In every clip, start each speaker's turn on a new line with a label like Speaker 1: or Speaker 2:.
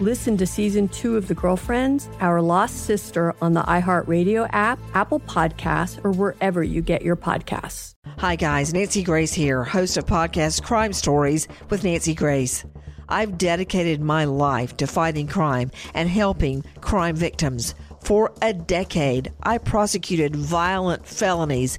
Speaker 1: Listen to season two of The Girlfriends, Our Lost Sister on the iHeartRadio app, Apple Podcasts, or wherever you get your podcasts.
Speaker 2: Hi, guys. Nancy Grace here, host of podcast Crime Stories with Nancy Grace. I've dedicated my life to fighting crime and helping crime victims. For a decade, I prosecuted violent felonies.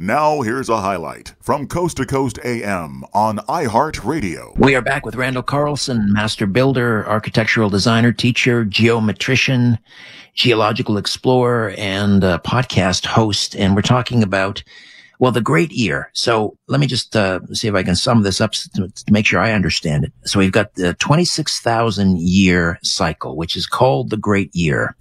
Speaker 3: Now, here's a highlight from Coast to Coast AM on iHeartRadio.
Speaker 4: We are back with Randall Carlson, master builder, architectural designer, teacher, geometrician, geological explorer, and podcast host. And we're talking about, well, the great year. So let me just uh, see if I can sum this up to, to make sure I understand it. So we've got the 26,000 year cycle, which is called the great year.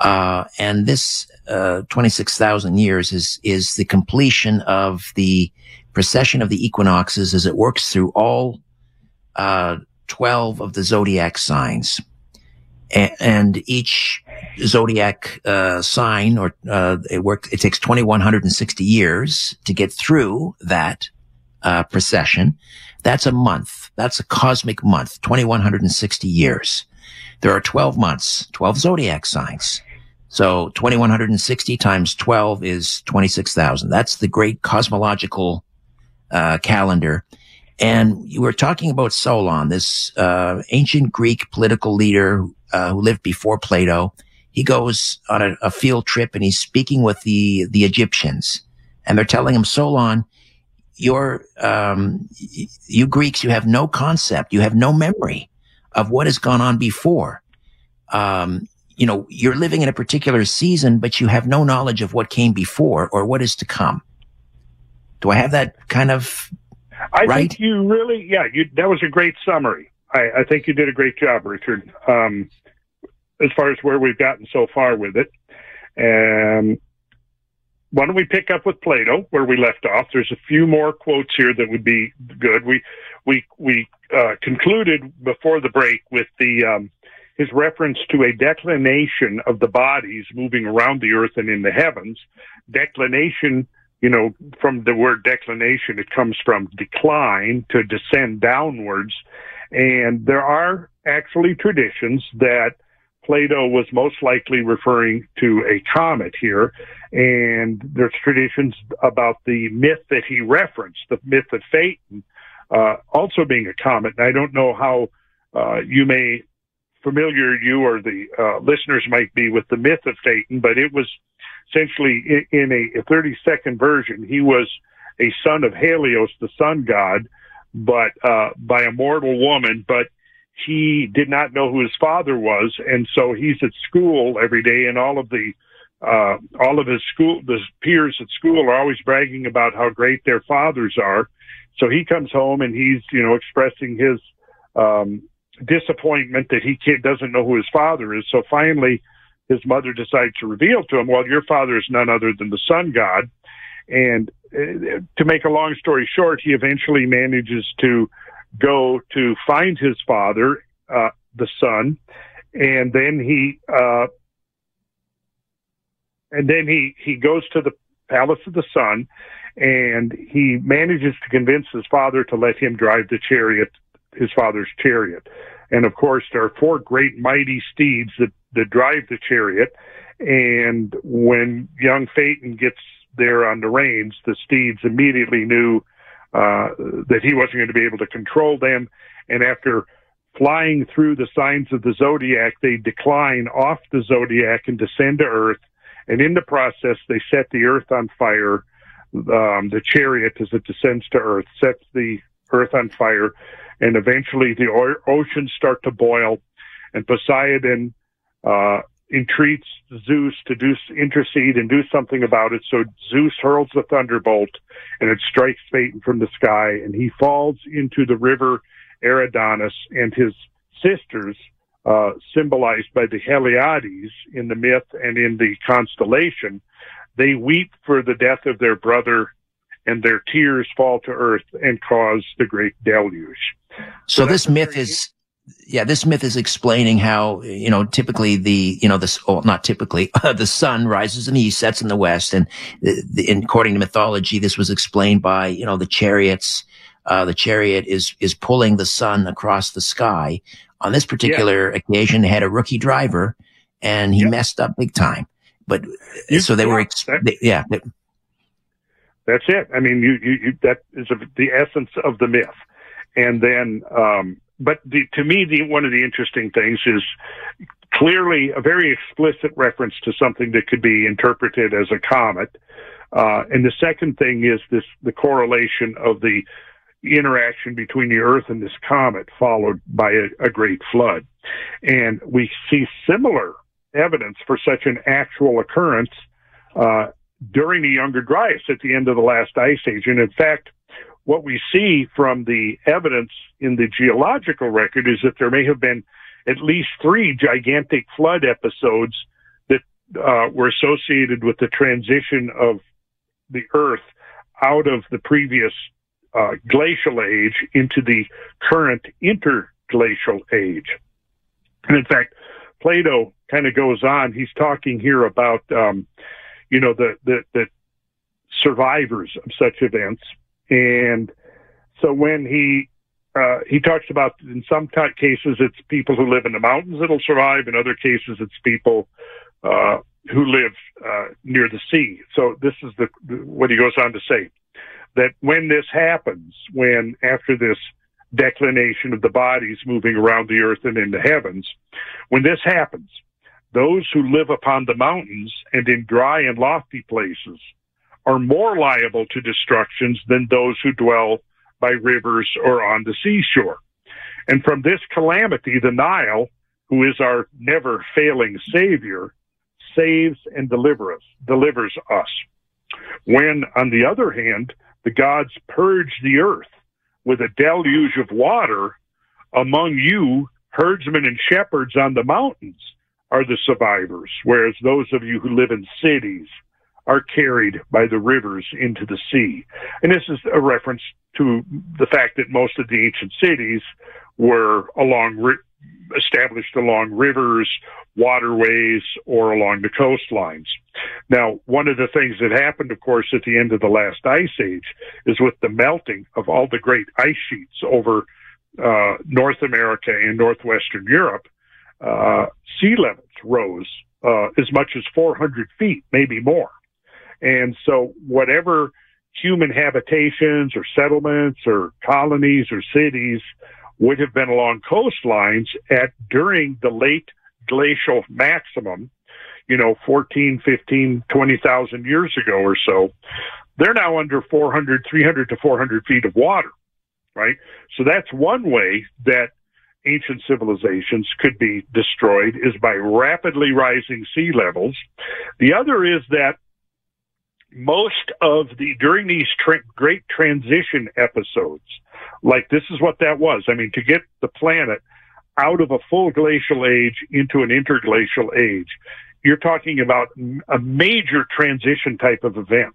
Speaker 4: Uh, and this uh, 26,000 years is, is the completion of the precession of the equinoxes as it works through all uh, 12 of the zodiac signs. A- and each zodiac uh, sign, or uh, it works, it takes 2,160 years to get through that uh, precession. That's a month. That's a cosmic month, 2,160 years. There are 12 months, 12 zodiac signs. So 2160 times 12 is 26,000. That's the great cosmological uh, calendar. And you were talking about Solon, this uh, ancient Greek political leader uh, who lived before Plato. He goes on a, a, field trip and he's speaking with the the Egyptians, and they're telling him, Solon, you're um, you Greeks, you have no concept, you have no memory of what has gone on before. Um, you know, you're living in a particular season, but you have no knowledge of what came before or what is to come. Do I have that kind of
Speaker 5: I
Speaker 4: right?
Speaker 5: think you really, yeah, you, that was a great summary. I, I think you did a great job, Richard, um, as far as where we've gotten so far with it. And why don't we pick up with Plato where we left off? There's a few more quotes here that would be good. We we we uh, concluded before the break with the um, his reference to a declination of the bodies moving around the earth and in the heavens. Declination, you know, from the word declination, it comes from decline to descend downwards. And there are actually traditions that Plato was most likely referring to a comet here. And there's traditions about the myth that he referenced, the myth of Phaeton, uh, also being a comet. And I don't know how uh, you may familiar you or the uh, listeners might be with the myth of Phaeton, but it was essentially in, a 30 second version, he was a son of Helios, the sun god, but uh, by a mortal woman. But he did not know who his father was, and so he's at school every day, and all of the uh, all of his school, the peers at school are always bragging about how great their fathers are. So he comes home and he's, you know, expressing his um, disappointment that he doesn't know who his father is. So finally, his mother decides to reveal to him, well, your father is none other than the sun god. And uh, to make a long story short, he eventually manages to go to find his father, uh, the sun, and then he uh, and then he he goes to the palace of the sun, and he manages to convince his father to let him drive the chariot, his father's chariot. And of course, there are four great mighty steeds that that drive the chariot. And when young Phaeton gets there on the reins, the steeds immediately knew uh, that he wasn't going to be able to control them. And after flying through the signs of the zodiac, they decline off the zodiac and descend to Earth. And in the process, they set the Earth on fire. Um, the chariot, as it descends to Earth, sets the Earth on fire. And eventually, the o- oceans start to boil. And Poseidon uh, entreats Zeus to do intercede and do something about it. So Zeus hurls the thunderbolt, and it strikes Phaeton from the sky, and he falls into the river Eridanus, and his sisters, uh, symbolized by the Heliades in the myth and in the constellation, they weep for the death of their brother, and their tears fall to earth and cause the great deluge.
Speaker 4: So, so this myth is yeah, this myth is explaining how, you know, typically the, you know, this, oh, not typically, the sun rises in the east, sets in the west. And the, the, according to mythology, this was explained by, you know, the chariots. Uh, the chariot is, is pulling the sun across the sky. On this particular yeah. occasion, they had a rookie driver and he messed up big time. But you, so they were, ex- they, yeah. They,
Speaker 5: that's it. I mean, you, you, you that is the essence of the myth. And then, um, but the, to me, the, one of the interesting things is clearly a very explicit reference to something that could be interpreted as a comet. Uh, and the second thing is this, the correlation of the interaction between the Earth and this comet followed by a, a great flood. And we see similar evidence for such an actual occurrence, uh, during the Younger Dryas at the end of the last ice age. And in fact, what we see from the evidence in the geological record is that there may have been at least three gigantic flood episodes that uh, were associated with the transition of the Earth out of the previous uh, glacial age into the current interglacial age. And in fact, Plato kind of goes on. He's talking here about, um, you know, the, the, the survivors of such events and so when he uh, he talks about in some cases it's people who live in the mountains that'll survive. In other cases, it's people uh, who live uh, near the sea. So this is the what he goes on to say that when this happens, when after this declination of the bodies moving around the earth and in the heavens, when this happens, those who live upon the mountains and in dry and lofty places are more liable to destructions than those who dwell by rivers or on the seashore. And from this calamity, the Nile, who is our never failing savior, saves and deliver us, delivers us. When, on the other hand, the gods purge the earth with a deluge of water, among you, herdsmen and shepherds on the mountains are the survivors, whereas those of you who live in cities are carried by the rivers into the sea. And this is a reference to the fact that most of the ancient cities were along established along rivers, waterways, or along the coastlines. Now, one of the things that happened, of course, at the end of the last ice age is with the melting of all the great ice sheets over uh, North America and northwestern Europe, uh, sea levels rose uh, as much as 400 feet, maybe more. And so whatever human habitations or settlements or colonies or cities would have been along coastlines at during the late glacial maximum, you know, 14, 15, 20,000 years ago or so, they're now under 400, 300 to 400 feet of water, right? So that's one way that ancient civilizations could be destroyed is by rapidly rising sea levels. The other is that most of the during these tra- great transition episodes, like this is what that was. I mean, to get the planet out of a full glacial age into an interglacial age, you're talking about a major transition type of event.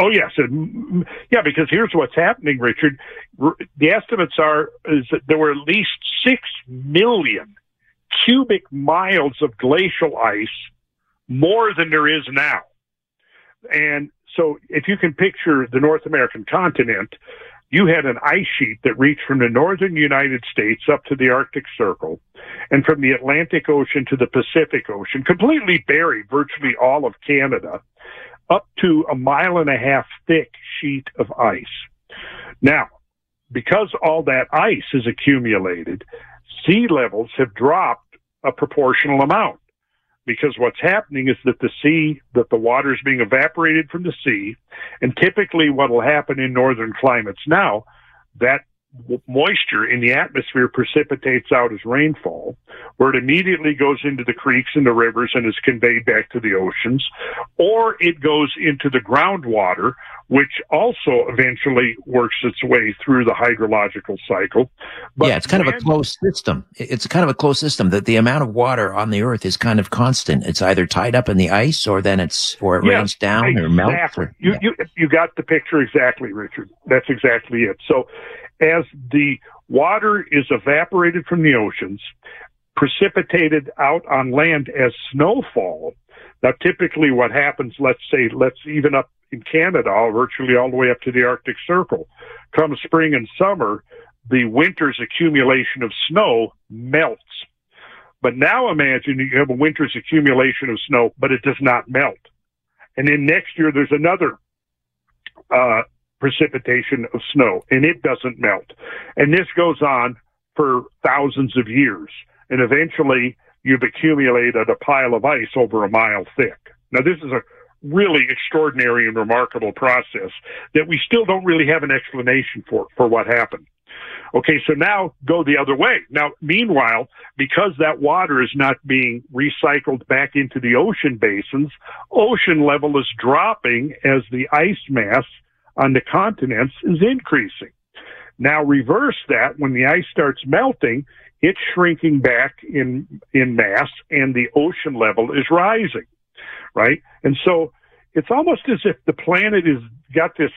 Speaker 5: Oh yes, and, mm, mm, yeah. Because here's what's happening, Richard. The estimates are is that there were at least six million cubic miles of glacial ice, more than there is now. And so, if you can picture the North American continent, you had an ice sheet that reached from the northern United States up to the Arctic Circle, and from the Atlantic Ocean to the Pacific Ocean, completely buried virtually all of Canada up to a mile and a half thick sheet of ice. Now, because all that ice is accumulated, sea levels have dropped a proportional amount. Because what's happening is that the sea, that the water is being evaporated from the sea, and typically what will happen in northern climates now, that moisture in the atmosphere precipitates out as rainfall, where it immediately goes into the creeks and the rivers and is conveyed back to the oceans, or it goes into the groundwater, which also eventually works its way through the hydrological cycle.
Speaker 4: But yeah, it's kind when, of a closed system. It's kind of a closed system that the amount of water on the earth is kind of constant. It's either tied up in the ice or then it's, or it
Speaker 5: yes,
Speaker 4: rains down
Speaker 5: exactly.
Speaker 4: or melts. Or,
Speaker 5: you, you, you got the picture exactly, Richard. That's exactly it. So as the water is evaporated from the oceans, precipitated out on land as snowfall, Now, typically what happens, let's say, let's even up in Canada, virtually all the way up to the Arctic Circle, come spring and summer, the winter's accumulation of snow melts. But now imagine you have a winter's accumulation of snow, but it does not melt. And then next year there's another uh, precipitation of snow, and it doesn't melt. And this goes on for thousands of years. And eventually you've accumulated a pile of ice over a mile thick. Now, this is a really extraordinary and remarkable process that we still don't really have an explanation for, for what happened. Okay, so now go the other way. Now, meanwhile, because that water is not being recycled back into the ocean basins, ocean level is dropping as the ice mass on the continents is increasing. Now reverse that when the ice starts melting, it's shrinking back in in mass and the ocean level is rising, right? And so it's almost as if the planet has got this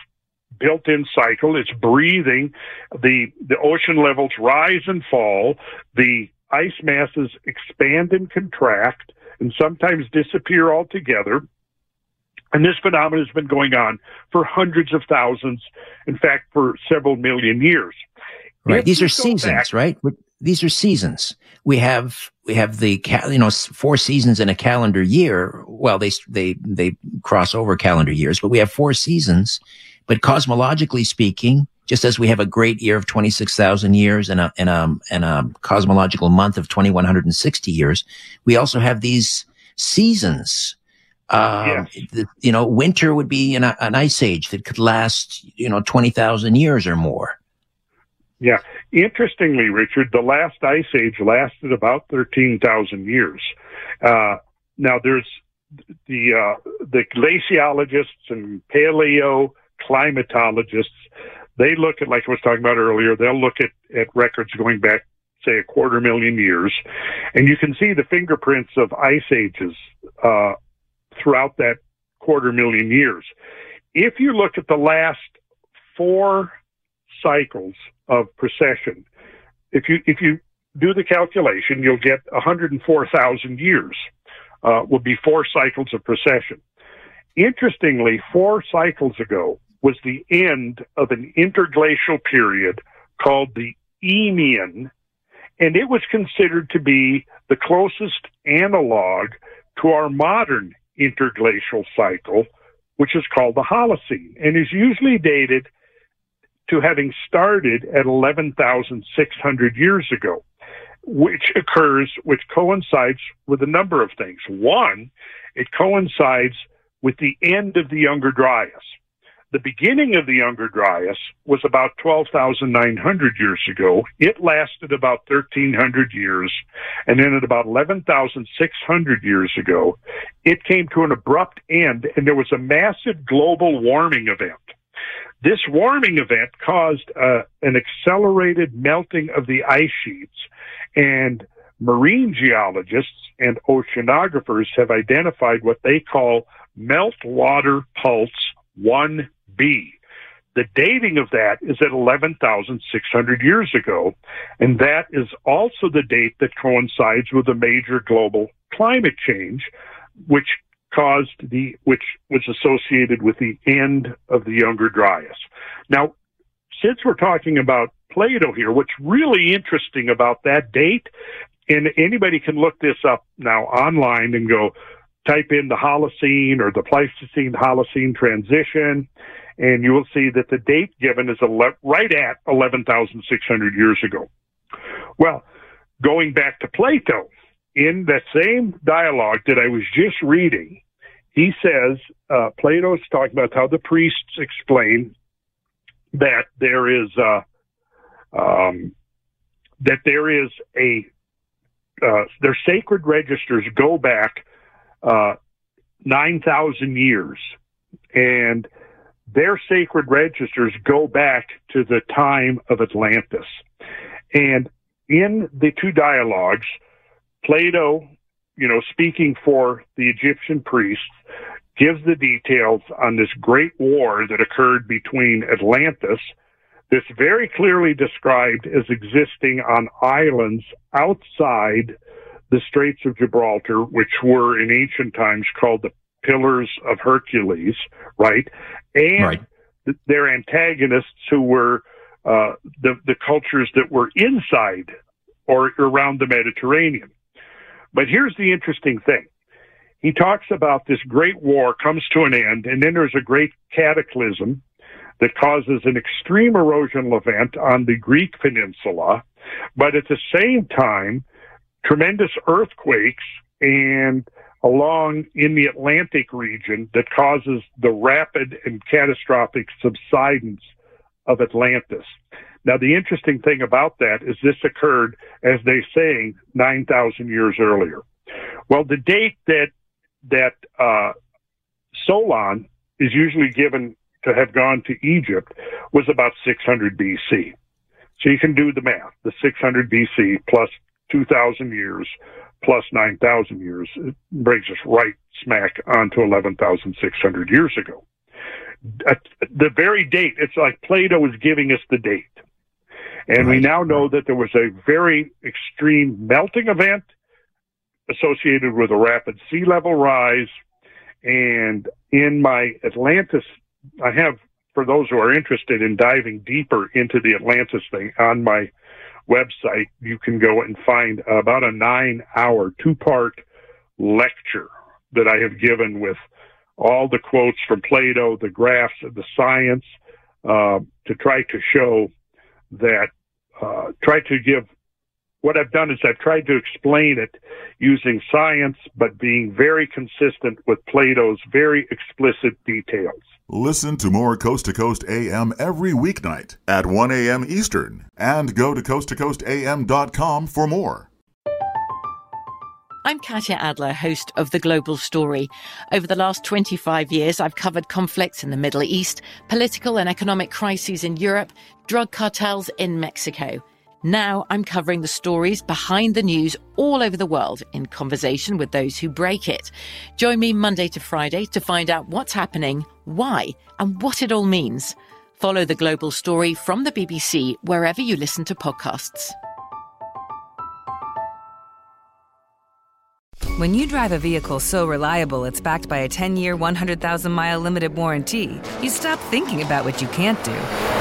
Speaker 5: built-in cycle. It's breathing. The the ocean levels rise and fall. The ice masses expand and contract, and sometimes disappear altogether. And this phenomenon has been going on for hundreds of thousands, in fact, for several million years.
Speaker 4: Right. If These are seasons, back, right? These are seasons. We have, we have the, you know, four seasons in a calendar year. Well, they, they, they cross over calendar years, but we have four seasons. But cosmologically speaking, just as we have a great year of 26,000 years and a, and a, and a cosmological month of 2160 years, we also have these seasons um, yes. you know, winter would be an, an ice age that could last, you know, 20,000 years or more.
Speaker 5: Yeah. Interestingly, Richard, the last ice age lasted about 13,000 years. Uh, now there's the, uh, the glaciologists and paleo climatologists. They look at, like I was talking about earlier, they'll look at, at records going back, say, a quarter million years. And you can see the fingerprints of ice ages, uh, throughout that quarter million years. If you look at the last four cycles of precession, if you if you do the calculation, you'll get 104,000 years. Uh, would be four cycles of precession. Interestingly, four cycles ago was the end of an interglacial period called the Eemian, and it was considered to be the closest analog to our modern interglacial cycle, which is called the Holocene and is usually dated to having started at 11,600 years ago, which occurs, which coincides with a number of things. One, it coincides with the end of the Younger Dryas. The beginning of the Younger Dryas was about 12,900 years ago. It lasted about 1,300 years. And then at about 11,600 years ago, it came to an abrupt end and there was a massive global warming event. This warming event caused uh, an accelerated melting of the ice sheets and marine geologists and oceanographers have identified what they call meltwater pulse 1 B. The dating of that is at 11,600 years ago, and that is also the date that coincides with a major global climate change, which caused the, which was associated with the end of the Younger Dryas. Now, since we're talking about Plato here, what's really interesting about that date, and anybody can look this up now online and go type in the Holocene or the Pleistocene Holocene transition, and you will see that the date given is right at 11,600 years ago. Well, going back to Plato, in that same dialogue that I was just reading, he says uh, Plato is talking about how the priests explain that there is uh, um, that there is a uh, their sacred registers go back uh, nine thousand years, and their sacred registers go back to the time of Atlantis. And in the two dialogues, Plato, you know, speaking for the Egyptian priests, gives the details on this great war that occurred between Atlantis, this very clearly described as existing on islands outside the Straits of Gibraltar, which were in ancient times called the Pillars of Hercules, right? And
Speaker 4: Right.
Speaker 5: th- their antagonists who were uh, the, the cultures that were inside or around the Mediterranean. But here's the interesting thing. He talks about this great war comes to an end, and then there's a great cataclysm that causes an extreme erosional event on the Greek peninsula, but at the same time, tremendous earthquakes and along in the Atlantic region that causes the rapid and catastrophic subsidence of Atlantis. Now, the interesting thing about that is this occurred, as they say, 9,000 years earlier. Well, the date that, that, uh, Solon is usually given to have gone to Egypt was about 600 BC. So you can do the math. The 600 BC plus 2,000 years plus 9,000 years it brings us right smack onto 11,600 years ago. At the very date, it's like Plato is giving us the date. And we now know that there was a very extreme melting event associated with a rapid sea level rise. And in my Atlantis, I have, for those who are interested in diving deeper into the Atlantis thing on my website, you can go and find about a nine hour, two part lecture that I have given with all the quotes from Plato, the graphs, the science, uh, to try to show that, uh, try to give what I've done is I've tried to explain it using science, but being very consistent with Plato's very explicit details.
Speaker 3: Listen to more Coast to Coast AM every weeknight at 1 a.m. Eastern and go to coasttocoastam.com for more.
Speaker 6: I'm Katya Adler, host of The Global Story. Over the last 25 years, I've covered conflicts in the Middle East, political and economic crises in Europe, drug cartels in Mexico. Now I'm covering the stories behind the news all over the world in conversation with those who break it. Join me Monday to Friday to find out what's happening, why, and what it all means. Follow the global story from the BBC wherever you listen to podcasts.
Speaker 7: When you drive a vehicle so reliable it's backed by a 10 year, 100,000 mile limited warranty, you stop thinking about what you can't do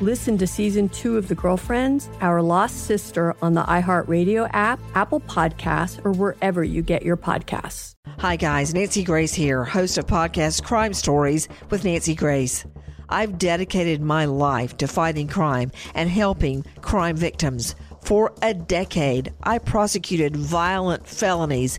Speaker 1: Listen to season two of The Girlfriends, Our Lost Sister on the iHeartRadio app, Apple Podcasts, or wherever you get your podcasts.
Speaker 2: Hi, guys. Nancy Grace here, host of podcast Crime Stories with Nancy Grace. I've dedicated my life to fighting crime and helping crime victims. For a decade, I prosecuted violent felonies.